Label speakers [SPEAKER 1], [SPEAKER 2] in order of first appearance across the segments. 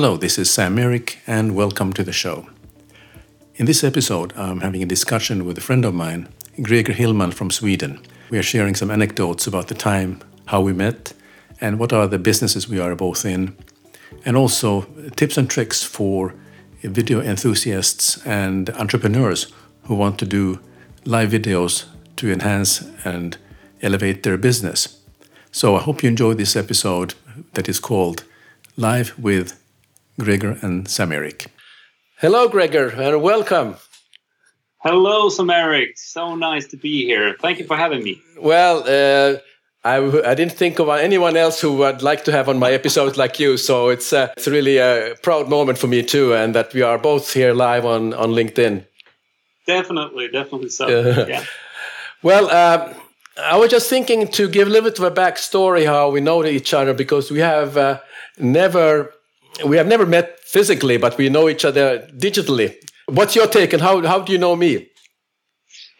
[SPEAKER 1] Hello, this is Sam Merrick, and welcome to the show. In this episode, I'm having a discussion with a friend of mine, Greger Hillman from Sweden. We are sharing some anecdotes about the time, how we met, and what are the businesses we are both in, and also tips and tricks for video enthusiasts and entrepreneurs who want to do live videos to enhance and elevate their business. So I hope you enjoy this episode that is called Live with Greger and Sam Eric.
[SPEAKER 2] Hello, Greger, and welcome.
[SPEAKER 3] Hello, Sam Eric. So nice to be here. Thank you for having me.
[SPEAKER 2] Well, uh, I, I didn't think of anyone else who I'd like to have on my episode like you. So it's uh, it's really a proud moment for me too, and that we are both here live on on LinkedIn.
[SPEAKER 3] Definitely, definitely so. yeah.
[SPEAKER 2] Well. Uh, I was just thinking to give a little bit of a backstory how we know each other because we have uh, never we have never met physically, but we know each other digitally. What's your take, and how how do you know me?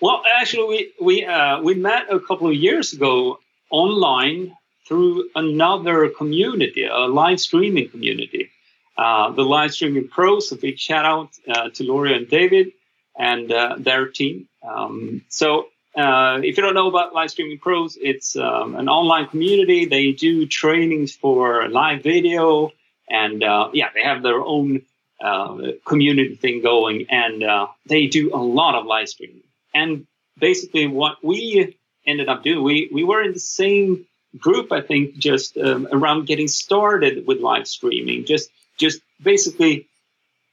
[SPEAKER 3] Well, actually, we we uh, we met a couple of years ago online through another community, a live streaming community, uh, the live streaming pros. A big shout out uh, to Luria and David and uh, their team. Um, so. Uh, if you don't know about live streaming pros, it's um, an online community. They do trainings for live video, and uh, yeah, they have their own uh, community thing going, and uh, they do a lot of live streaming. And basically, what we ended up doing, we we were in the same group, I think, just um, around getting started with live streaming, just just basically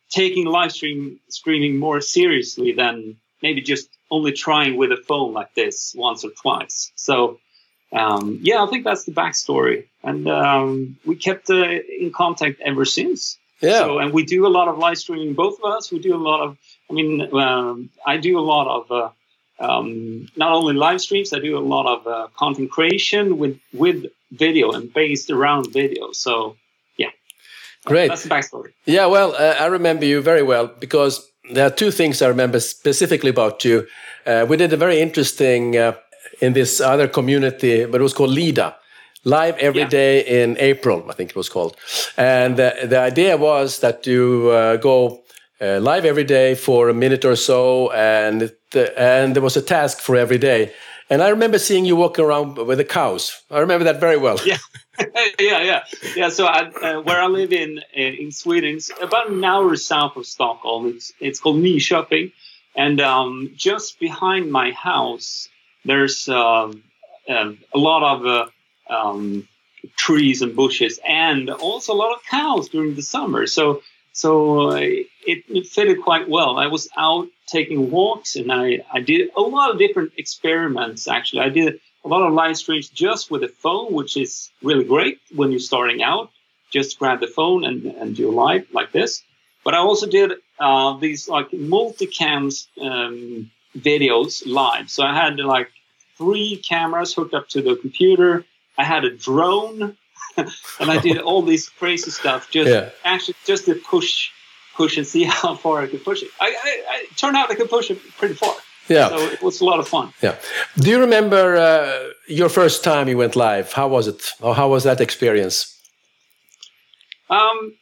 [SPEAKER 3] taking live stream streaming more seriously than maybe just only trying with a phone like this once or twice. So um, yeah, I think that's the backstory, and um, we kept uh, in contact ever since.
[SPEAKER 2] Yeah,
[SPEAKER 3] so, and we do a lot of live streaming. Both of us, we do a lot of. I mean, um, I do a lot of uh, um, not only live streams. I do a lot of uh, content creation with with video and based around video. So, yeah,
[SPEAKER 2] great.
[SPEAKER 3] That's the backstory.
[SPEAKER 2] Yeah, well, uh, I remember you very well because there are two things I remember specifically about you. Uh, we did a very interesting uh, in this other community, but it was called LIDA, Live Every yeah. Day in April, I think it was called. And uh, the idea was that you uh, go uh, live every day for a minute or so, and and there was a task for every day. And I remember seeing you walking around with the cows. I remember that very well.
[SPEAKER 3] Yeah, yeah, yeah, yeah. So I, uh, where I live in in Sweden, it's about an hour south of Stockholm. It's it's called Nyköping, and um, just behind my house there's um, um, a lot of uh, um, trees and bushes, and also a lot of cows during the summer. So so uh, it, it fitted quite well. I was out taking walks, and I I did a lot of different experiments. Actually, I did a lot of live streams just with a phone, which is really great when you're starting out. Just grab the phone and, and do live like this. But I also did uh, these like multicams um, videos live. So I had like three cameras hooked up to the computer. I had a drone, and I did all this crazy stuff just yeah. actually just to push push and see how far I could push it. I, I, I turned out I could push it pretty far.
[SPEAKER 2] Yeah.
[SPEAKER 3] So it was a lot of fun.
[SPEAKER 2] Yeah. Do you remember uh, your first time you went live? How was it? Or how was that experience?
[SPEAKER 3] Um,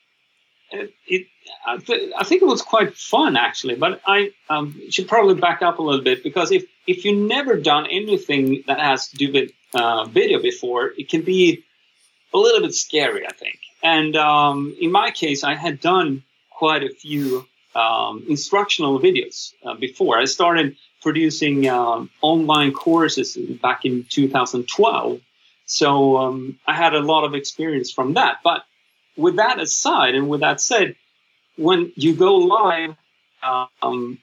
[SPEAKER 3] it, it I, th- I, think it was quite fun actually, but I um, should probably back up a little bit because if if you've never done anything that has to do with uh, video before, it can be a little bit scary, I think. And um, in my case, I had done quite a few um, instructional videos uh, before. I started producing um, online courses back in 2012. So um, I had a lot of experience from that. But with that aside, and with that said, when you go live, um,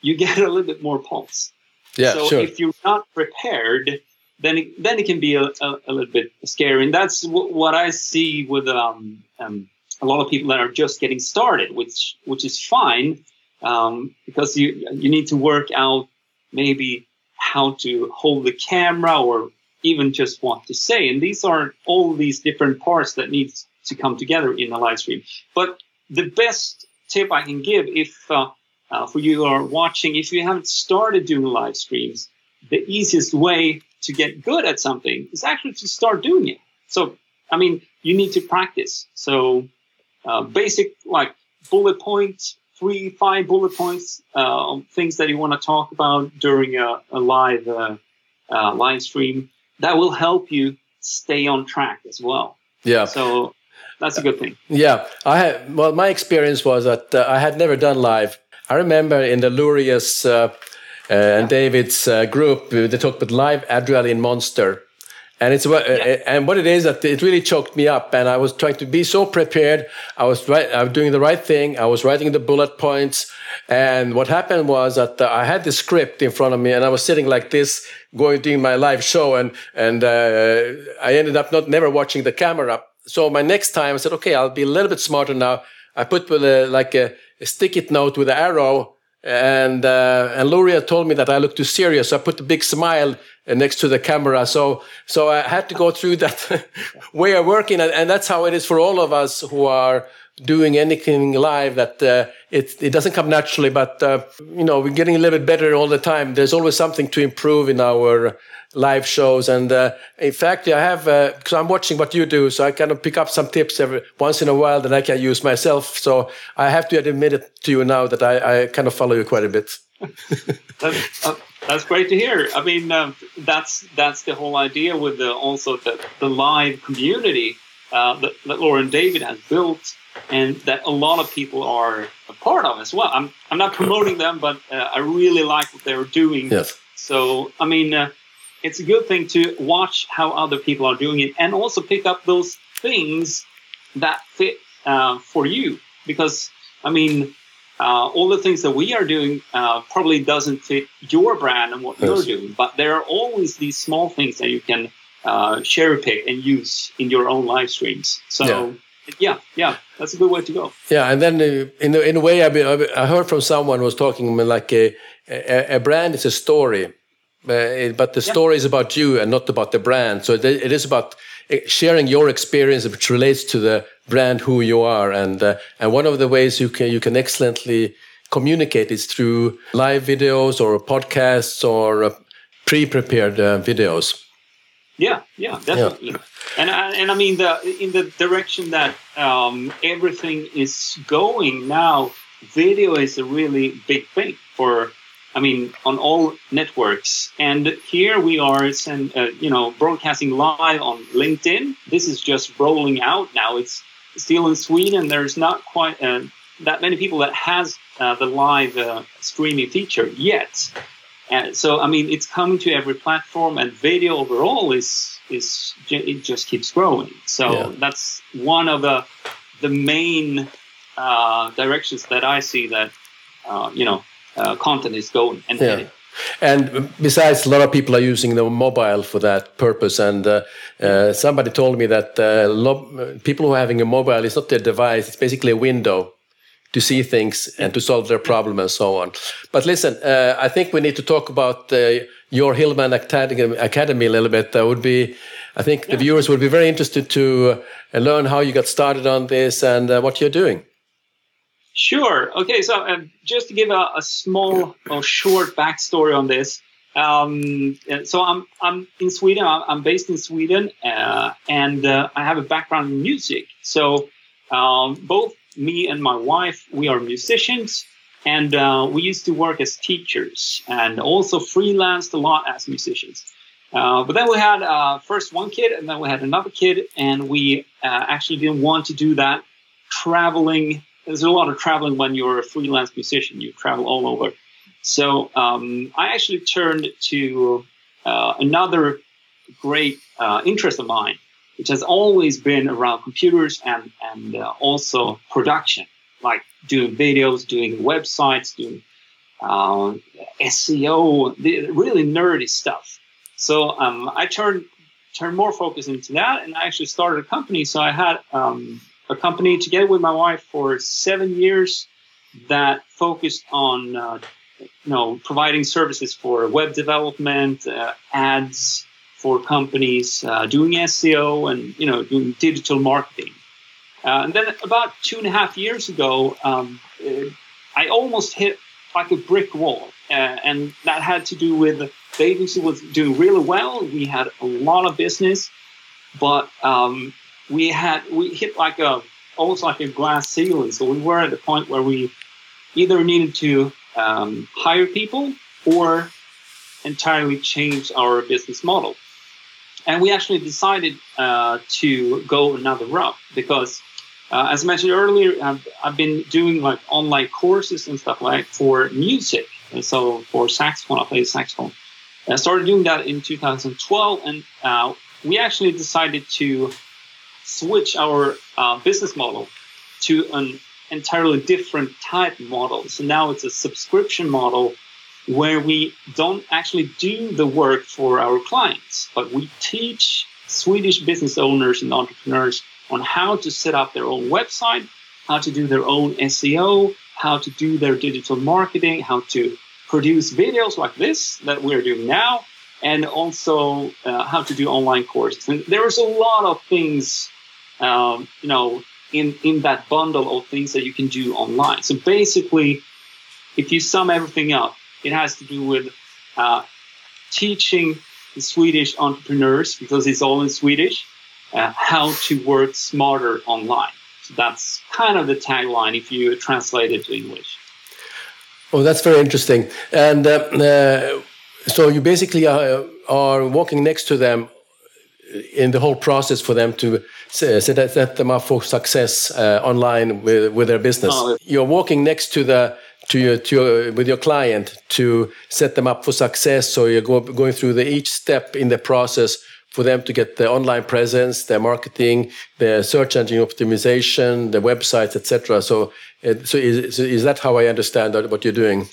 [SPEAKER 3] you get a little bit more pulse.
[SPEAKER 2] Yeah,
[SPEAKER 3] so
[SPEAKER 2] sure.
[SPEAKER 3] if you're not prepared, then it, then it can be a, a, a little bit scary. And that's w- what I see with um, um, a lot of people that are just getting started, which which is fine um, because you you need to work out maybe how to hold the camera or even just what to say. And these are all these different parts that need to come together in a live stream. But the best tip I can give if uh, uh, for you who are watching, if you haven't started doing live streams, the easiest way to get good at something is actually to start doing it. So, I mean, you need to practice. So, uh, basic like bullet points, three, five bullet points, uh, things that you want to talk about during a, a live uh, uh, live stream. That will help you stay on track as well.
[SPEAKER 2] Yeah.
[SPEAKER 3] So that's a good thing.
[SPEAKER 2] Yeah, I had. Well, my experience was that uh, I had never done live. I remember in the Luria's uh, uh, and David's uh, group, they talked about live adrenaline monster. And it's what, yeah. and what it is that it really choked me up. And I was trying to be so prepared. I was right. I was doing the right thing. I was writing the bullet points. And what happened was that uh, I had the script in front of me, and I was sitting like this, going doing my live show, and and uh, I ended up not never watching the camera. So my next time, I said, okay, I'll be a little bit smarter now. I put with a, like a, a stick it note with an arrow and uh, and Luria told me that I looked too serious. So I put a big smile uh, next to the camera. So so I had to go through that way of working, and, and, that's how it is for all of us who are doing anything live. That uh, it it doesn't come naturally, but uh, you know we're getting a little bit better all the time. There's always something to improve in our live shows. And uh, in fact, I have because uh, I'm watching what you do, so I kind of pick up some tips every once in a while that I can use myself. So I have to admit it to you now that I, I kind of follow you quite a bit.
[SPEAKER 3] that's, uh, that's great to hear. I mean, uh, that's that's the whole idea with the also the, the live community uh, that, that Lauren David has built. And that a lot of people are a part of as well. I'm, I'm not promoting them, but uh, I really like what they're doing.
[SPEAKER 2] Yes.
[SPEAKER 3] So, I mean, it's a good thing to watch how other people are doing it and also pick up those things that fit uh, for you because i mean uh, all the things that we are doing uh, probably doesn't fit your brand and what yes. you're doing but there are always these small things that you can uh, cherry pick and use in your own live streams so yeah. Yeah, yeah, that's a good way to go.
[SPEAKER 2] Yeah, and then uh, in in a way, I, I heard from someone who was talking like a, a, a brand is a story, uh, but the yeah. story is about you and not about the brand. So it is about uh, sharing your experience which relates to the brand who you are. And uh, and one of the ways you can you can excellently communicate is through live videos or podcasts or uh, pre-prepared uh, videos.
[SPEAKER 3] Yeah, yeah, definitely. Yeah. And and I mean the in the direction that um, everything is going now, video is a really big thing for I mean, on all networks. And here we are, send, uh, you know, broadcasting live on LinkedIn. This is just rolling out now. It's still in Sweden. And there's not quite uh, that many people that has uh, the live uh, streaming feature yet. So, I mean, it's coming to every platform, and video overall is is it just keeps growing. So yeah. that's one of the the main uh, directions that I see that uh, you know uh, content is going and yeah.
[SPEAKER 2] And besides, a lot of people are using the mobile for that purpose. And uh, uh, somebody told me that uh, people who are having a mobile is not their device; it's basically a window to see things and to solve their problem and so on. But listen, uh, I think we need to talk about uh, your Hillman Academy a little bit. That would be, I think, yeah. the viewers would be very interested to learn how you got started on this and what you're doing.
[SPEAKER 3] Sure. Okay. So uh, just to give a, a small or short backstory on this. Um, so I'm I'm in Sweden. I'm, I'm based in Sweden, uh, and uh, I have a background in music. So um, both me and my wife, we are musicians, and uh, we used to work as teachers and also freelanced a lot as musicians. Uh, but then we had uh, first one kid, and then we had another kid, and we actually didn't want to do that traveling there's a lot of traveling when you're a freelance musician. You travel all over. So um, I actually turned to uh, another great uh, interest of mine, which has always been around computers and and uh, also production, like doing videos, doing websites, doing uh, SEO, the really nerdy stuff. So um, I turned turned more focus into that, and I actually started a company. So I had um, a company together with my wife for seven years that focused on uh, you know providing services for web development, uh, ads for companies, uh, doing SEO, and you know doing digital marketing. Uh, and then about two and a half years ago, um, I almost hit like a brick wall, uh, and that had to do with the agency was doing really well. We had a lot of business, but um, we had we hit like a almost like a glass ceiling. So we were at the point where we either needed to um, hire people or entirely change our business model. And we actually decided uh, to go another route because, uh, as I mentioned earlier, I've, I've, been doing like online courses and stuff like for music. And so for saxophone, I play saxophone. I started doing that in 2012, and uh, we actually decided to switch our uh, business model to an entirely different type model. So now it's a subscription model where we don't actually do the work for our clients, but we teach Swedish business owners and entrepreneurs on how to set up their own website, how to do their own SEO, how to do their digital marketing, how to produce videos like this that we're doing now, and also uh, how to do online courses. And there's a lot of things, um, you know, in in that bundle of things that you can do online. So basically, if you sum everything up, it has to do with uh, teaching the Swedish entrepreneurs, because it's all in Swedish, uh, how to work smarter online. So that's kind of the tagline if you translate it to English.
[SPEAKER 2] Oh, that's very interesting. And uh, uh so you basically are, are, walking next to them in the whole process for them to set, set them up for success uh, online with, with their business. Oh, You're walking next to the to your, to your, with your client to set them up for success. So you're go, going through the, each step in the process for them to get the online presence, their marketing, their search engine optimization, the websites, etc. So, so is, is that how I understand what you're doing?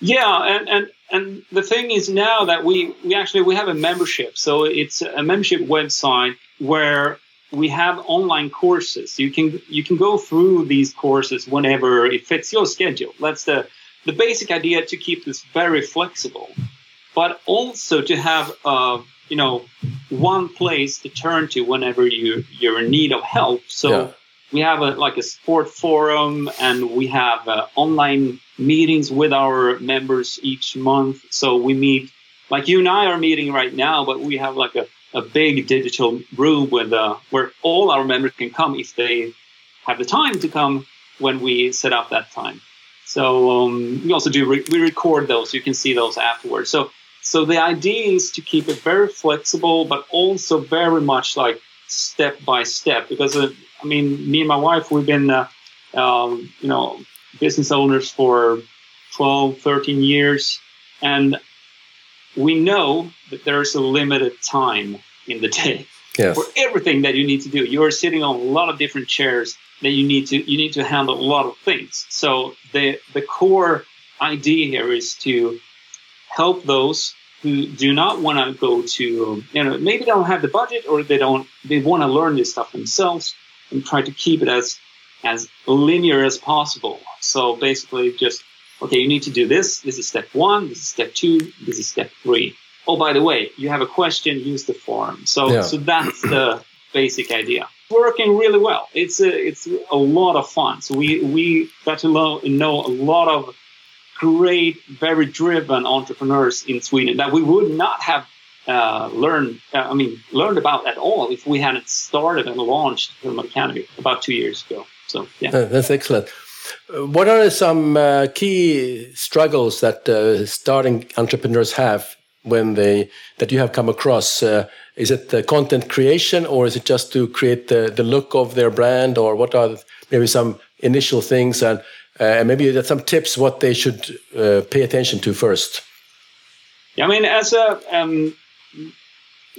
[SPEAKER 3] Yeah, and, and and the thing is now that we we actually we have a membership, so it's a membership website where we have online courses. You can you can go through these courses whenever it fits your schedule. That's the the basic idea to keep this very flexible, but also to have uh, you know one place to turn to whenever you you're in need of help. So yeah. we have a like a sport forum, and we have uh, online meetings with our members each month. So we meet like you and I are meeting right now, but we have like a a big digital room uh, where all our members can come if they have the time to come when we set up that time. So um, we also do re- we record those. You can see those afterwards. So so the idea is to keep it very flexible, but also very much like step by step. Because uh, I mean, me and my wife, we've been uh, um, you know business owners for 12, 13 years, and we know that there's a limited time in the day yes. for everything that you need to do. You're sitting on a lot of different chairs that you need to you need to handle a lot of things. So the the core idea here is to help those who do not want to go to you know maybe they don't have the budget or they don't they want to learn this stuff themselves and try to keep it as as linear as possible. So basically just okay, you need to do this. This is step one. This is step two. This is step three. Oh, by the way, you have a question, use the form. So, yeah. so that's the basic idea. Working really well. It's a, it's a lot of fun. So we, we got to know, know a lot of great, very driven entrepreneurs in Sweden that we would not have uh, learned, uh, I mean, learned about at all if we hadn't started and launched Hillman Academy about two years ago. So, yeah.
[SPEAKER 2] That's excellent. What are some uh, key struggles that uh, starting entrepreneurs have when they that you have come across? Uh, is it the content creation, or is it just to create the, the look of their brand, or what are maybe some initial things and uh, maybe some tips what they should uh, pay attention to first?
[SPEAKER 3] Yeah, I mean, as a um,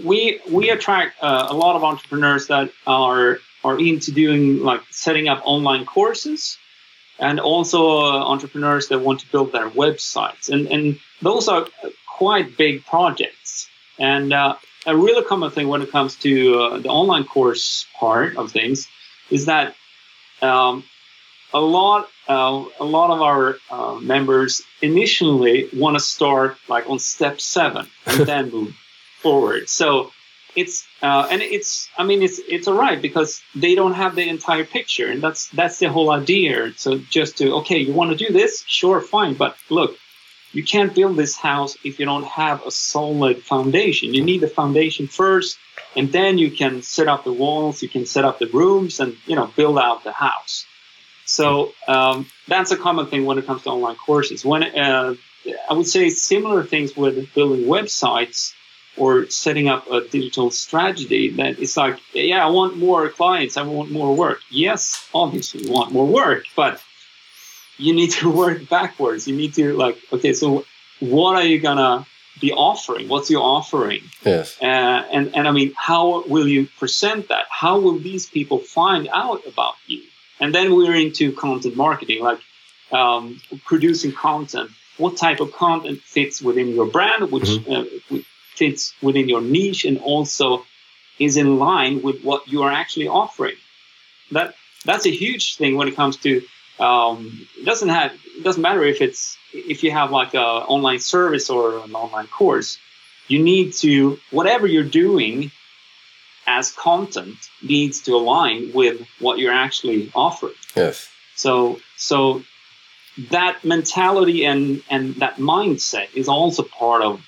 [SPEAKER 3] we we attract uh, a lot of entrepreneurs that are are into doing like setting up online courses and also uh, entrepreneurs that want to build their websites. And, and those are quite big projects. And uh, a really common thing when it comes to uh, the online course part of things is that um, a lot uh, a lot of our uh, members initially want to start like on step seven and then move forward. So it's uh, and it's I mean it's it's all right because they don't have the entire picture, and that's that's the whole idea. So just to okay, you want to do this, sure, fine, but look, you can't build this house if you don't have a solid foundation. You need the foundation first, and then you can set up the walls, you can set up the rooms, and you know build out the house. So um, that's a common thing when it comes to online courses. When uh, I would say similar things with building websites or setting up a digital strategy. That it's like, yeah, I want more clients, I want more work. Yes, obviously, you want more work, but you need to work backwards. You need to like, okay, so what are you gonna be offering? What's your offering?
[SPEAKER 2] Yes.
[SPEAKER 3] Uh, and and I mean, how will you present that? How will these people find out about you? And then we're into content marketing, like um, producing content. What type of content fits within your brand, which mm-hmm. uh, fits within your niche, and also is in line with what you are actually offering. That that's a huge thing when it comes to. Um, it doesn't have. It doesn't matter if it's if you have like an online service or an online course. You need to whatever you're doing as content needs to align with what you're actually offering.
[SPEAKER 2] Yes.
[SPEAKER 3] So so that mentality and and that mindset is also part of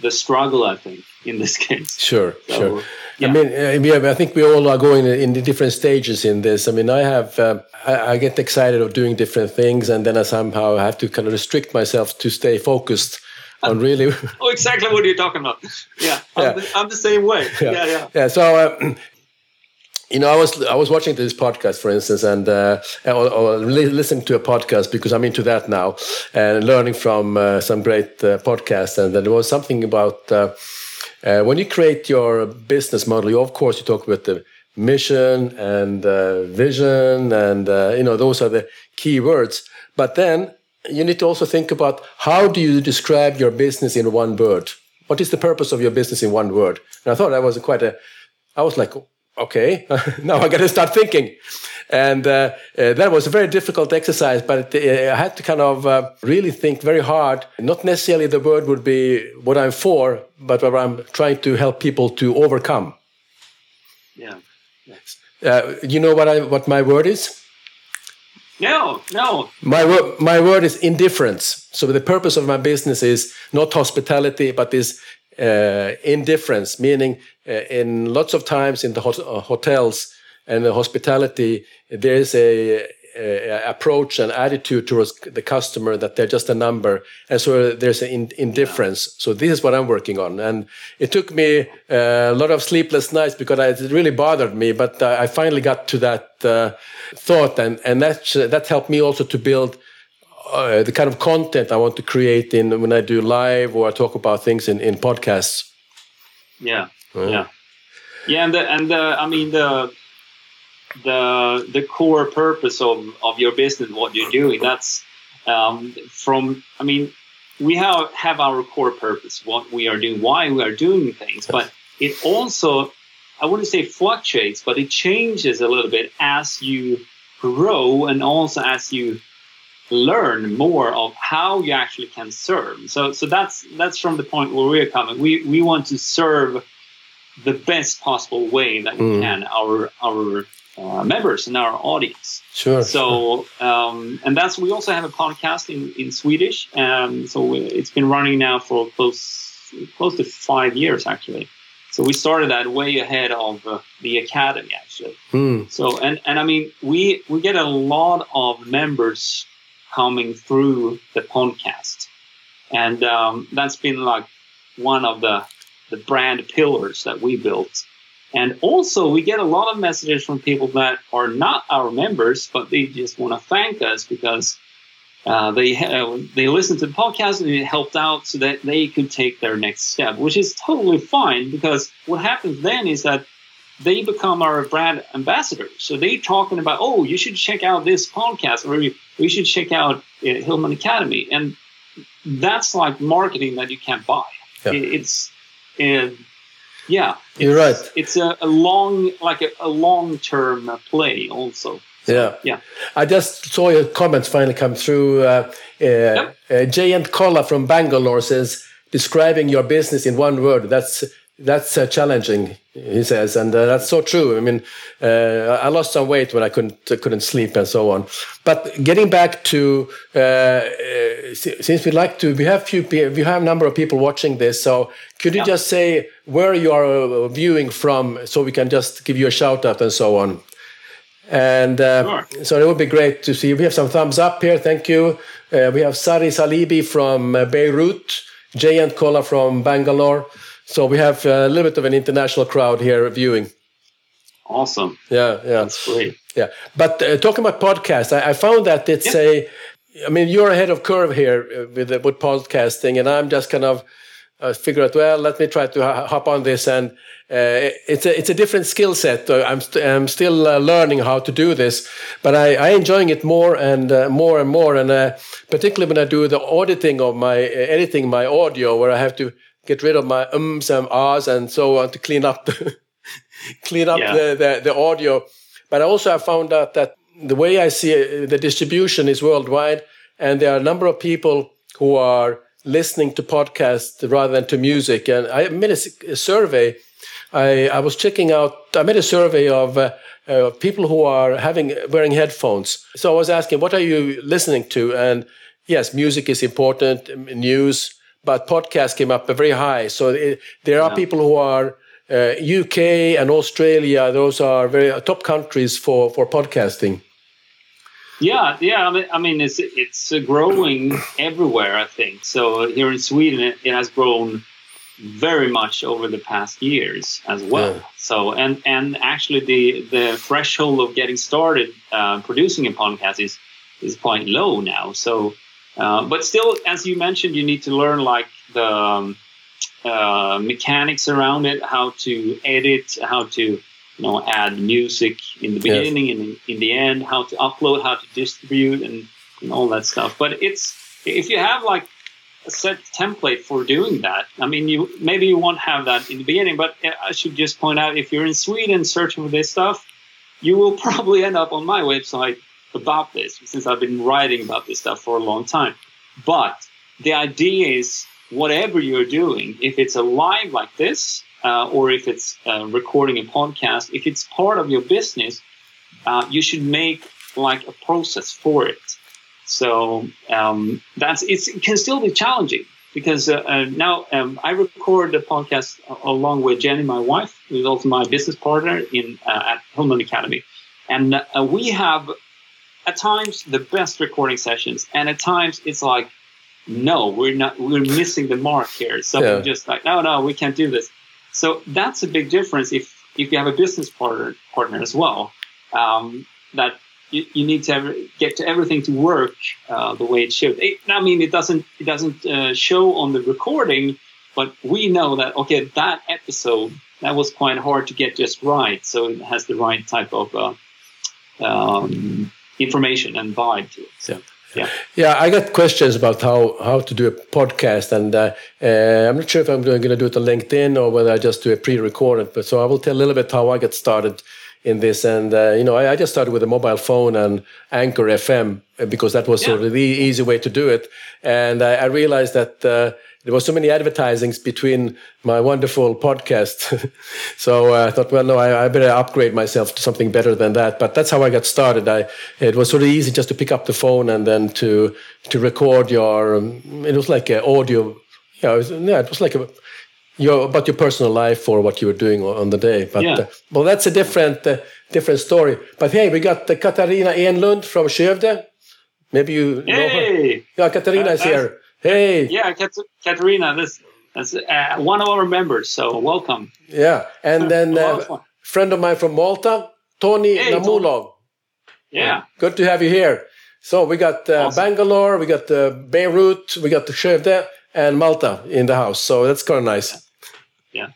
[SPEAKER 3] the struggle, I think, in this case.
[SPEAKER 2] Sure, so, sure. Yeah. I mean, uh, I think we all are going in different stages in this. I mean, I have, uh, I, I, get excited of doing different things, and then I somehow have to kind of restrict myself to stay focused on really.
[SPEAKER 3] oh, exactly what are you're talking about. Yeah, I'm, yeah. The, I'm the same way. Yeah, yeah. Yeah.
[SPEAKER 2] yeah so, uh, you know, I was I was watching this podcast, for instance, and uh, or, or, listening to a podcast because I'm into that now, and learning from uh, some great uh, podcasts. And there was something about uh, uh, when you create your business model. You, of course, you talk about the mission and uh, vision, and you know those are the key words. But then you need to also think about how do you describe your business in one word? What is the purpose of your business in one word? And I thought that was quite a, I was like, okay, now I got to start thinking. And uh, uh, that was a very difficult exercise, but it, uh, I had to kind of uh, really think very hard. Not necessarily the word would be what I'm for, but what I'm trying to help people to overcome.
[SPEAKER 3] Yeah.
[SPEAKER 2] Yes. Uh, you know what I what my word is?
[SPEAKER 3] No, no.
[SPEAKER 2] My word, my word is indifference. So the purpose of my business is not hospitality, but is uh, indifference, meaning uh, in lots of times in the hot uh, hotels and the hospitality, there is a, a, approach and attitude towards the customer that they're just a number, and so there's an in, indifference. So this is what I'm working on, and it took me uh, a lot of sleepless nights because it really bothered me. But I finally got to that uh, thought, and and that that helped me also to build uh, the kind of content I want to create in when I do live or I talk about things in, in podcasts.
[SPEAKER 3] Yeah, yeah, yeah, and the, and the, I mean the the the core purpose of of your business, what you're doing, that's um, from. I mean, we have have our core purpose, what we are doing, why we are doing things, but it also, I wouldn't say fluctuates, but it changes a little bit as you grow and also as you learn more of how you actually can serve. So so that's that's from the point where we're coming. We we want to serve the best possible way that we mm. can our our uh, members and our audience.
[SPEAKER 2] Sure.
[SPEAKER 3] So um, and that's we also have a podcast in in Swedish. Um, so it's been running now for close close to five years actually. So we started that way ahead of uh, the academy actually.
[SPEAKER 2] Mm.
[SPEAKER 3] So and and I mean we we get a lot of members coming through the podcast. And um, that's been like one of the, the brand pillars that we built. And also, we get a lot of messages from people that are not our members, but they just want to thank us because uh, they uh, they listened to the podcast and it helped out so that they could take their next step, which is totally fine because what happens then is that they become our brand ambassadors. So they talking about, oh, you should check out this podcast, or we should check out uh, Hillman Academy, and that's like marketing that you can't buy. Yeah. It's, uh, yeah,
[SPEAKER 2] you're right.
[SPEAKER 3] It's a, a long, like a, a long term play, also.
[SPEAKER 2] Yeah,
[SPEAKER 3] yeah.
[SPEAKER 2] I just saw your comments finally come through. Uh, uh, yep. uh, Jayant Kolla from Bangalore says, describing your business in one word. That's that's uh, challenging he says and uh, that's so true. I mean uh, i lost some weight when i couldn't uh, couldn't sleep and so on. But getting back to uh, uh, since we'd like to we have few we have a number of people watching this so could you yeah. just say where you are viewing from so we can just give you a shout out and so on? And sure. so it would be great to see. We have some thumbs up here thank you. We have sari salibi from beirut Jayant Kolla from bangalore so we have a little bit of an international crowd here viewing.
[SPEAKER 3] Awesome.
[SPEAKER 2] Yeah, yeah.
[SPEAKER 3] That's great.
[SPEAKER 2] Yeah. But uh, talking about podcasts, I, I found that it's yep. a, I mean, you're ahead of curve here uh, with, uh, with podcasting, and I'm just kind of uh, figure out, well, let me try to hop on this. And uh, it's, a, it's a different skill set. I'm, st I'm still uh, learning how to do this, but I, I enjoying it more and more and more. And particularly when I do the auditing of my, editing my audio, where I have to get rid of my ums and ahs and so on to clean up the clean up yeah. the, the, the audio. But also I found out that the way I see it, the distribution is worldwide, and there are a number of people who are listening to podcasts rather than to music. And I made a, a survey. I, I was checking out. I made a survey of uh, uh, people who are having wearing headphones. So I was asking, what are you listening to? And yes, music is important, news, but podcast came up very high. So it, there are yeah. people who are uh, UK and Australia; those are very uh, top countries for for podcasting.
[SPEAKER 3] Yeah, yeah. I mean, I mean it's it's growing everywhere. I think so. Here in Sweden, it, it has grown very much over the past years as well. Yeah. So, and and actually, the the threshold of getting started uh, producing a podcast is is quite low now. So uh, but still, as you mentioned, you need to learn like the um, uh, mechanics around it, how to edit, how to you know add music in the beginning yes. and in, in, the end, how to upload, how to distribute, and, and all that stuff. But it's if you have like a set template for doing that. I mean, you maybe you won't have that in the beginning, but I should just point out if you're in Sweden searching for this stuff, you will probably end up on my website about this since I've been writing about this stuff for a long time. But the idea is whatever you're doing, if it's a live like this, uh, or if it's uh, recording a podcast, if it's part of your business, uh, you should make like a process for it. So um, that's it can still be challenging because uh, uh, now um, I record the podcast along with Jenny, my wife, who's also my business partner in uh, at Hillman Academy, and we have at times the best recording sessions, and at times it's like, no, we're not, we're missing the mark here. Something yeah. just like, no, no, we can't do this. So that's a big difference if if you have a business partner partner as well. Um, that you, you, need to get to everything to work uh, the way it should. It, I mean, it doesn't it doesn't uh, show on the recording, but we know that okay, that episode that was quite hard to get just right, so it has the right type of uh, um, information and vibe to it. So. Yeah.
[SPEAKER 2] yeah, I got questions about how, how to do a podcast, and uh, uh, I'm not sure if I'm going to do it on LinkedIn or whether I just do a pre-recorded. But so I will tell a little bit how I got started in this, and uh, you know, I, I, just started with a mobile phone and Anchor FM because that was yeah. sort of the easy way to do it, and I, I realized that uh, there were so many advertisings between my wonderful podcast. so uh, I thought, well, no, I, I, better upgrade myself to something better than that. But that's how I got started. I, it was sort of easy just to pick up the phone and then to to record your. Um, it was like an audio. Yeah, it was, yeah, it was like a, your about your personal life or what you were doing on the day. But yeah. uh, well, that's a different uh, different story. But hey, we got uh, Katarina Enlund from Skövde. Maybe you
[SPEAKER 3] know her.
[SPEAKER 2] Yeah, Katarina is here. Hey.
[SPEAKER 3] Yeah, Kat- Katarina, this that's uh, one of our members. So welcome.
[SPEAKER 2] Yeah, and then a uh, friend of mine from Malta, Tony hey, Namulov.
[SPEAKER 3] Yeah.
[SPEAKER 2] Good to have you here. So we got uh, awesome. Bangalore, we got uh, Beirut, we got the Skövde, and Malta in the house. So that's kind of nice.
[SPEAKER 3] Yeah.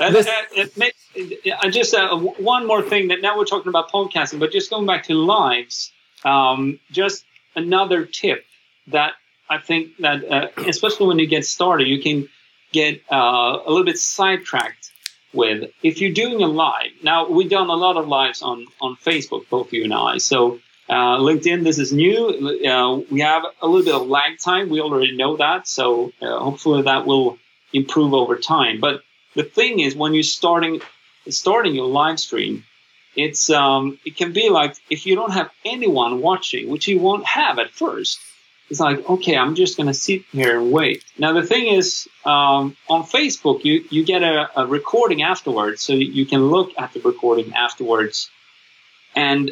[SPEAKER 3] And, it, it, just uh, one more thing that now we're talking about podcasting, but just going back to lives, um, just another tip that I think that uh, especially when you get started, you can get uh, a little bit sidetracked with if you're doing a live. Now we've done a lot of lives on on Facebook, both you and I. So uh, LinkedIn, this is new. Uh, we have a little bit of lag time. We already know that. So uh, hopefully that will improve over time. But the thing is when you're starting starting your live stream, it's um, it can be like if you don't have anyone watching, which you won't have at first. It's like okay, I'm just gonna sit here and wait. Now the thing is, um, on Facebook, you you get a, a recording afterwards, so you can look at the recording afterwards, and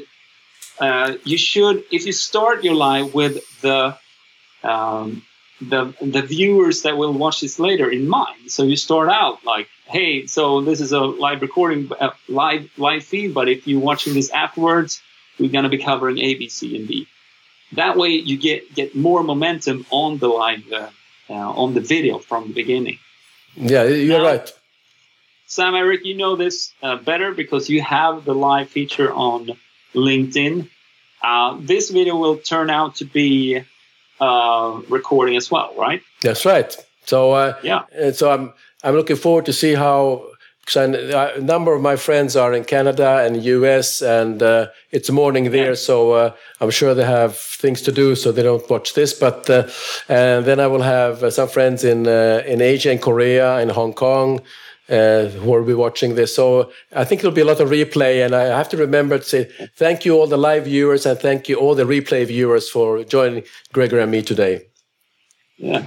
[SPEAKER 3] uh, you should if you start your live with the um, the the viewers that will watch this later in mind. So you start out like, hey, so this is a live recording, uh, live live feed, but if you're watching this afterwards, we're going to be covering A, B, C, and D. That way, you get get more momentum on the live uh, uh, on the video from the beginning.
[SPEAKER 2] Yeah, you're now, right.
[SPEAKER 3] Sam Eric, you know this uh, better because you have the live feature on LinkedIn. Uh, this video will turn out to be uh, recording as well, right?
[SPEAKER 2] That's right. So uh, yeah, so I'm I'm looking forward to see how because a number of my friends are in Canada and US, and uh, it's morning there, yeah. so uh, I'm sure they have things to do, so they don't watch this. But uh, and then I will have uh, some friends in uh, in Asia, in Korea, in Hong Kong, uh, who will be watching this. So I think there'll be a lot of replay, and I have to remember to say thank you all the live viewers and thank you all the replay viewers for joining Greger and me today.
[SPEAKER 3] Yeah,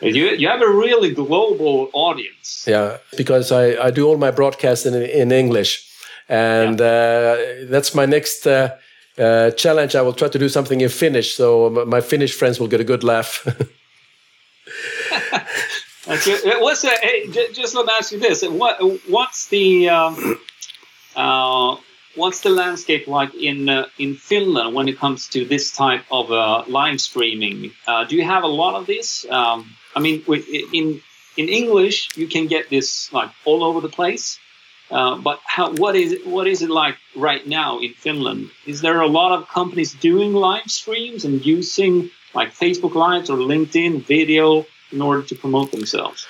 [SPEAKER 3] you you have a really global audience.
[SPEAKER 2] Yeah, because I, I do all my broadcasts in in English, and yeah. uh, that's my next. Uh, uh, challenge. I will try to do something in Finnish, so my Finnish friends will get a good laugh.
[SPEAKER 3] What's the, hey, just let me ask you this: what what's the um, uh, what's the landscape like in uh, in Finland when it comes to this type of uh, live streaming? Uh, do you have a lot of this? Um, I mean, in in English, you can get this like all over the place. Uh, but how, what is it, what is it like right now in Finland? Is there a lot of companies doing live streams and using like Facebook Lives or LinkedIn video in order to promote themselves?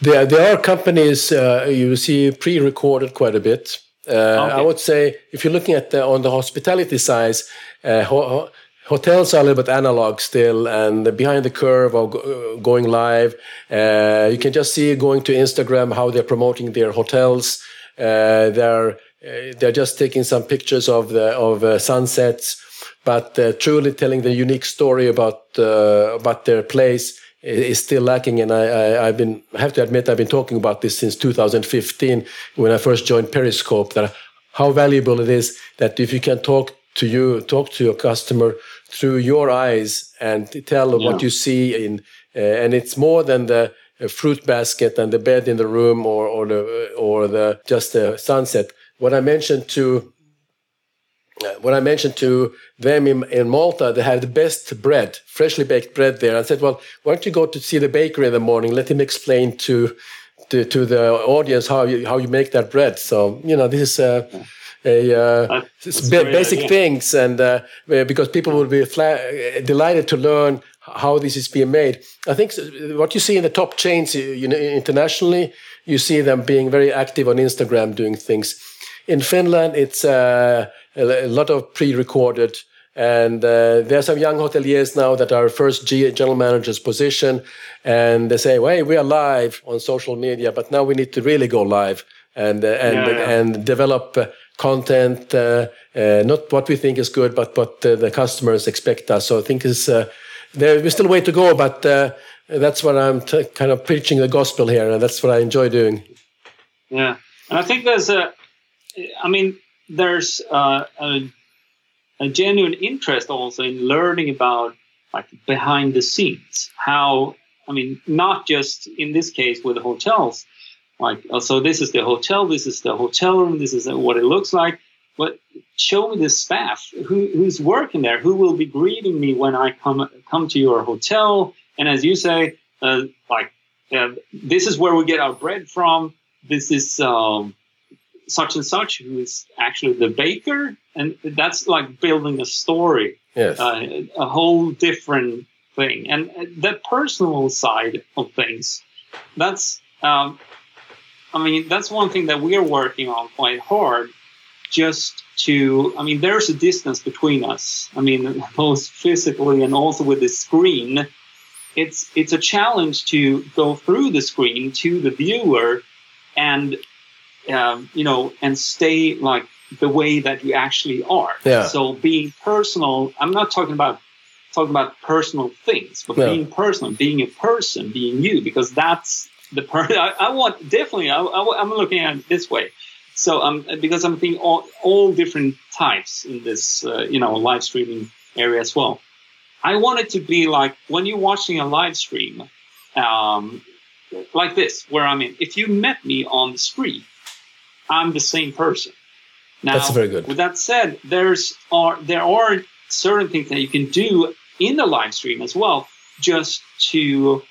[SPEAKER 2] There, there are companies uh, you see pre-recorded quite a bit. Uh, okay. I would say if you're looking at the, on the hospitality side, uh, ho hotels are a little bit analog still, and behind the curve of uh, going live, uh, you can just see going to Instagram how they're promoting their hotels. Uh, they're they're just taking some pictures of the of sunsets, but truly telling the unique story about about their place is still lacking. And I, I, have been, I have to admit, I've been talking about this since 2015 when I first joined Periscope. That how valuable it is that if you can talk to you, talk to your customer through your eyes and tell yeah. what you see in, uh, and it's more than the uh, fruit basket and the bed in the room or or the or the just the sunset. What I mentioned to when I mentioned to them in, in, Malta, they had the best bread, freshly baked bread there. I said, well, why don't you go to see the bakery in the morning? Let him explain to to, to the audience how you how you make that bread. So you know, this is a, a uh, basic idea. things, and uh, because people will be delighted to learn how this is being made. I think what you see in the top chains, you know, internationally, you see them being very active on Instagram doing things. In Finland, it's uh, a lot of pre-recorded. And uh, there are some young hoteliers now that are first general manager's position, and they say, "Hey, we are live on social media, but now we need to really go live and uh, and yeah, yeah. and develop uh, content, uh, uh, not what we think is good, but what uh, the customers expect us." So I think is there's still a way to go, but that's what I'm kind of preaching the gospel here, and that's what I enjoy doing.
[SPEAKER 3] Yeah, and I think there's a, I mean, there's uh, a, a, genuine interest also in learning about like behind the scenes. How i mean not just in this case with hotels like uh, so this is the hotel this is the hotel room this is what it looks like but show me the staff who, who's working there who will be greeting me when i come come to your hotel. And as you say uh, like uh, this is where we get our bread from. This is um, such and such who is actually the baker and that's like building a story
[SPEAKER 2] yes.
[SPEAKER 3] Uh, a whole different thing. And the personal side of things that's um, i mean that's one thing that we're working on quite hard just to i mean there's a distance between us. I mean both physically and also with the screen. It's it's a challenge to go through the screen to the viewer and um, you know, and stay like the way that you actually are.
[SPEAKER 2] Yeah.
[SPEAKER 3] So being personal, I'm not talking about talking about personal things, but
[SPEAKER 2] Yeah.
[SPEAKER 3] being personal, being a person, being you, because that's the person I, I want. Definitely, I, am looking at it this way. So um, because I'm thinking all, all different types in this, uh, you know, live streaming area as well. I want it to be like when you're watching a live stream, um, like this, where I mean, if you met me on the street, I'm the same person. Now,
[SPEAKER 2] That's very good.
[SPEAKER 3] With that said, there's are there are certain things that you can do in the live stream as well, just to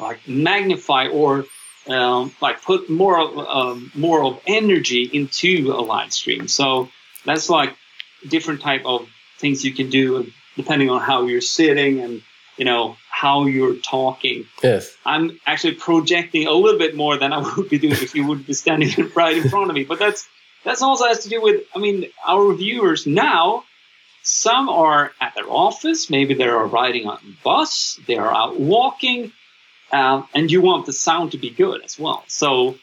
[SPEAKER 3] like magnify or um, like put more of, um, more of energy into a live stream. So that's like different type of things you can do depending on how you're sitting and you know how you're talking.
[SPEAKER 2] Yes.
[SPEAKER 3] I'm actually projecting a little bit more than I would be doing if you would be standing right in front of me. But that's that's also has to do with I mean our viewers now. Some are at their office, maybe they are riding on a bus, they are out walking, uh, and you want the sound to be good as well. So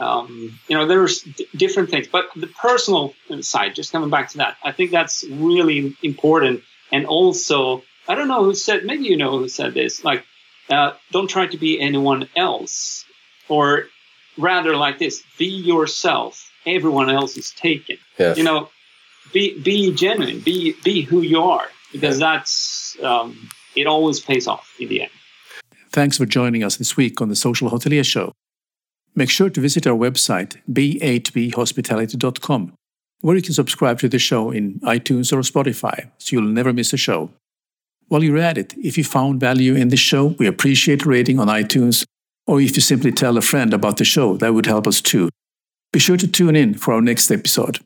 [SPEAKER 3] um, you know there's d- different things, but the personal side, just coming back to that, I think that's really important. And also, I don't know who said, maybe you know who said this, like uh, don't try to be anyone else, or rather like this: be yourself. Everyone else is taken.
[SPEAKER 2] Yes.
[SPEAKER 3] You know, be be genuine. Be be who you are, because that's um, it. Always pays off in the end.
[SPEAKER 1] Thanks for joining us this week on the Social Hotelier Show. Make sure to visit our website, b8bhospitality.com, where you can subscribe to the show in iTunes or Spotify so you'll never miss a show. While you're at it, if you found value in this show, we appreciate a rating on iTunes, or if you simply tell a friend about the show, that would help us too. Be sure to tune in for our next episode.